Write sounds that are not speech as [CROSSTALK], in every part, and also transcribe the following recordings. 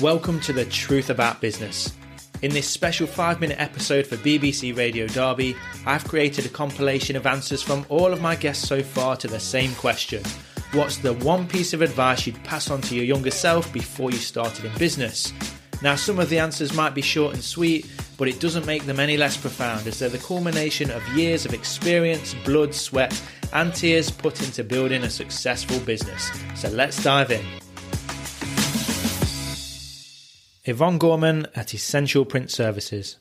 Welcome to the Truth About Business. In this special five minute episode for BBC Radio Derby, I've created a compilation of answers from all of my guests so far to the same question What's the one piece of advice you'd pass on to your younger self before you started in business? Now, some of the answers might be short and sweet, but it doesn't make them any less profound as they're the culmination of years of experience, blood, sweat, and tears put into building a successful business. So let's dive in. Yvonne Gorman at Essential Print Services.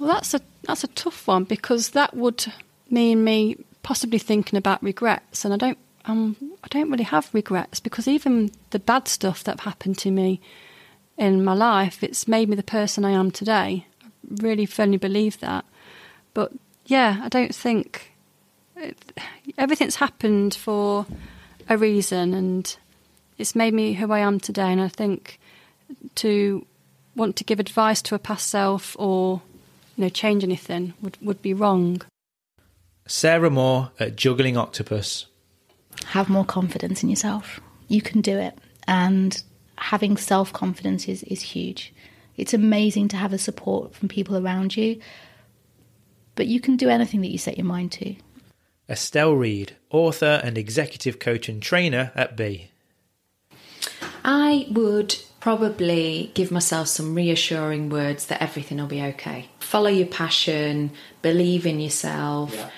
Well, that's a that's a tough one because that would mean me possibly thinking about regrets, and I don't um I don't really have regrets because even the bad stuff that happened to me in my life, it's made me the person I am today. I really firmly believe that. But yeah, I don't think it, everything's happened for a reason, and it's made me who I am today. And I think to want to give advice to a past self or you know change anything would, would be wrong. Sarah Moore at Juggling Octopus. Have more confidence in yourself. You can do it. And having self confidence is, is huge. It's amazing to have the support from people around you, but you can do anything that you set your mind to. Estelle Reid, author and executive coach and trainer at B. I would probably give myself some reassuring words that everything will be okay. Follow your passion, believe in yourself. Yeah.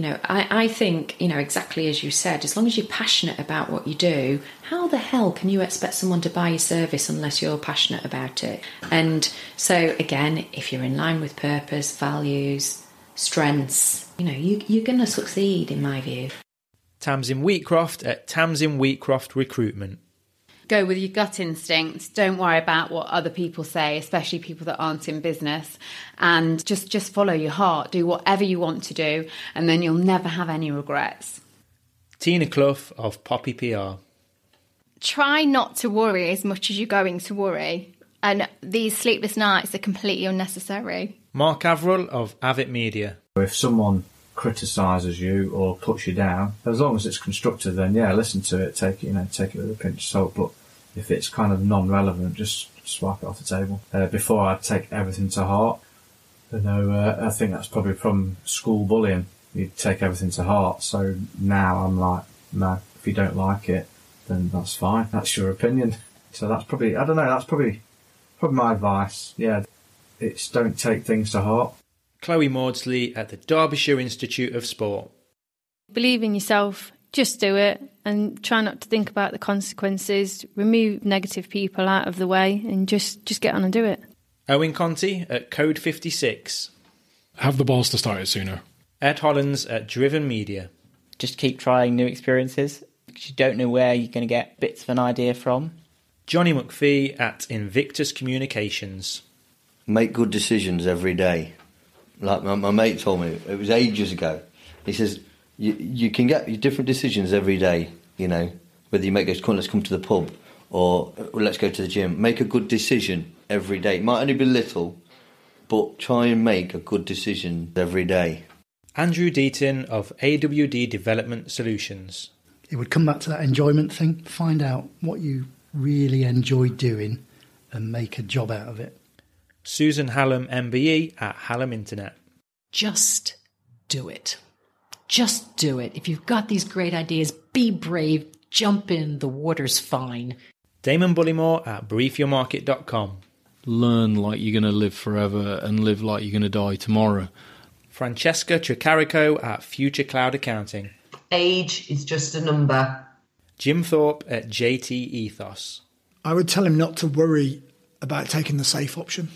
You know, I, I think, you know, exactly as you said, as long as you're passionate about what you do, how the hell can you expect someone to buy your service unless you're passionate about it? And so, again, if you're in line with purpose, values, strengths, you know, you, you're going to succeed, in my view. Tamsin Wheatcroft at Tamsin Wheatcroft Recruitment go with your gut instinct. Don't worry about what other people say especially people that aren't in business. And just just follow your heart. Do whatever you want to do and then you'll never have any regrets. Tina clough of poppy pr try not to worry as much as you're going to worry. And these sleepless nights are completely unnecessary. Mark averill of avit media. If someone criticizes you or puts you down, as long as it's constructive, then yeah, listen to it, take it, you know, take it with a pinch of salt. But if it's kind of non-relevant, just swipe it off the table. Uh, before I take everything to heart. You know, uh, I think that's probably from school bullying. You take everything to heart. So now I'm like, no, if you don't like it, then that's fine. That's your opinion. [LAUGHS] So that's probably, I don't know, that's probably, probably my advice. Yeah, it's don't take things to heart. Chloe Maudsley at the Derbyshire Institute of Sport. Believe in yourself, just do it and try not to think about the consequences. Remove negative people out of the way and just just get on and do it. Owen conti at code 56 have the balls to start it sooner. Ed hollands at driven media. Just keep trying new experiences because you don't know where you're going to get bits of an idea from. Johnny mcphee at invictus communications. Make good decisions every day. Like my, my mate told me it was ages ago. He says you, you can get different decisions every day, you know, whether you make this, let's come to the pub or let's go to the gym. Make a good decision every day. It might only be little, but try and make a good decision every day. Andrew Deaton of AWD Development Solutions. It would come back to that enjoyment thing. Find out what you really enjoy doing and make a job out of it. Susan Hallam, MBE at Hallam Internet. Just do it. Just do it. If you've got these great ideas, be brave, jump in, the water's fine. Damon Bullymore at briefyourmarket.com. Learn like you're going to live forever and live like you're going to die tomorrow. Francesca Tricarico at Future Cloud Accounting. Age is just a number. Jim Thorpe at JT Ethos. I would tell him not to worry about taking the safe option.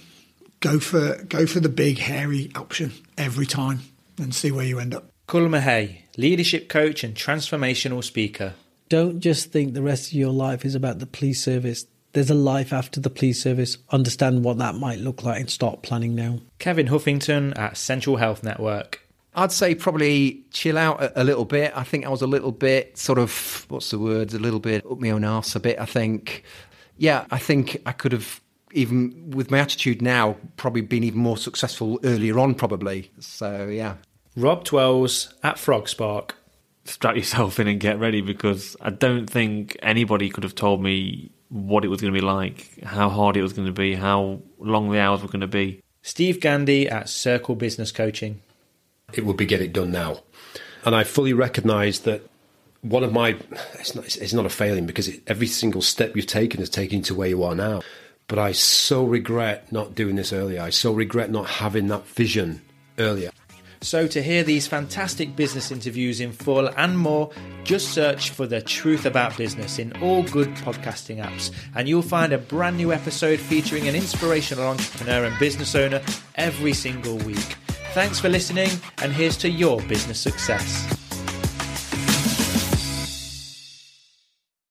Go for go for the big hairy option every time and see where you end up. Kulma Hay, leadership coach and transformational speaker. Don't just think the rest of your life is about the police service. There's a life after the police service. Understand what that might look like and start planning now. Kevin Huffington at Central Health Network. I'd say probably chill out a, a, little bit. I think I was a little bit sort of, what's the word, a little bit up my own arse a bit, I think. Yeah, I think I could have, even with my attitude now, probably been even more successful earlier on, probably. So, yeah. Rob Twells at Frogspark. strap yourself in and get ready because I don't think anybody could have told me what it was going to be like, how hard it was going to be, how long the hours were going to be. Steve Gandhi at Circle Business Coaching. It would be get it done now. And I fully recognise that one of my, it's not, it's not a failing because it, every single step you've taken has taken you to where you are now. But I so regret not doing this earlier. I so regret not having that vision earlier. So, to hear these fantastic business interviews in full and more, just search for The Truth About Business in all good podcasting apps, and you'll find a brand new episode featuring an inspirational entrepreneur and business owner every single week. Thanks for listening, and here's to your business success.